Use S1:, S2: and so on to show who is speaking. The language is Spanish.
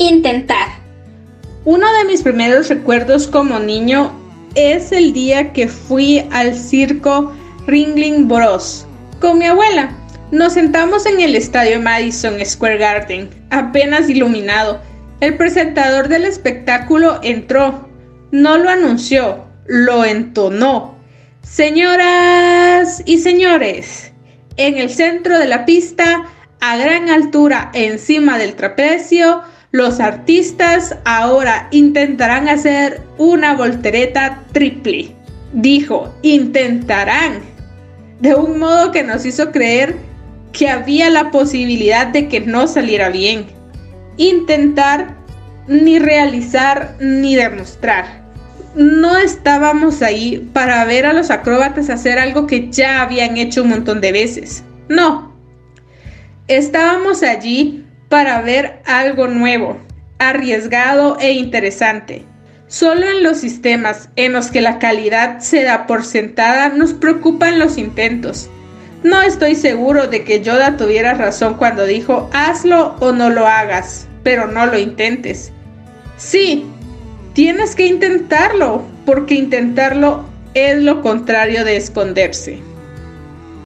S1: intentar.
S2: Uno de mis primeros recuerdos como niño es el día que fui al circo Ringling Bros con mi abuela. Nos sentamos en el estadio Madison Square Garden, apenas iluminado. El presentador del espectáculo entró. No lo anunció, lo entonó. Señoras y señores, en el centro de la pista, a gran altura encima del trapecio, los artistas ahora intentarán hacer una voltereta triple. Dijo, intentarán. De un modo que nos hizo creer que había la posibilidad de que no saliera bien. Intentar, ni realizar, ni demostrar. No estábamos ahí para ver a los acróbatas hacer algo que ya habían hecho un montón de veces. No. Estábamos allí para ver algo nuevo, arriesgado e interesante. Solo en los sistemas en los que la calidad se da por sentada nos preocupan los intentos no estoy seguro de que Yoda tuviera razón cuando dijo hazlo o no lo hagas, pero no lo intentes. Sí, tienes que intentarlo, porque intentarlo es lo contrario de esconderse.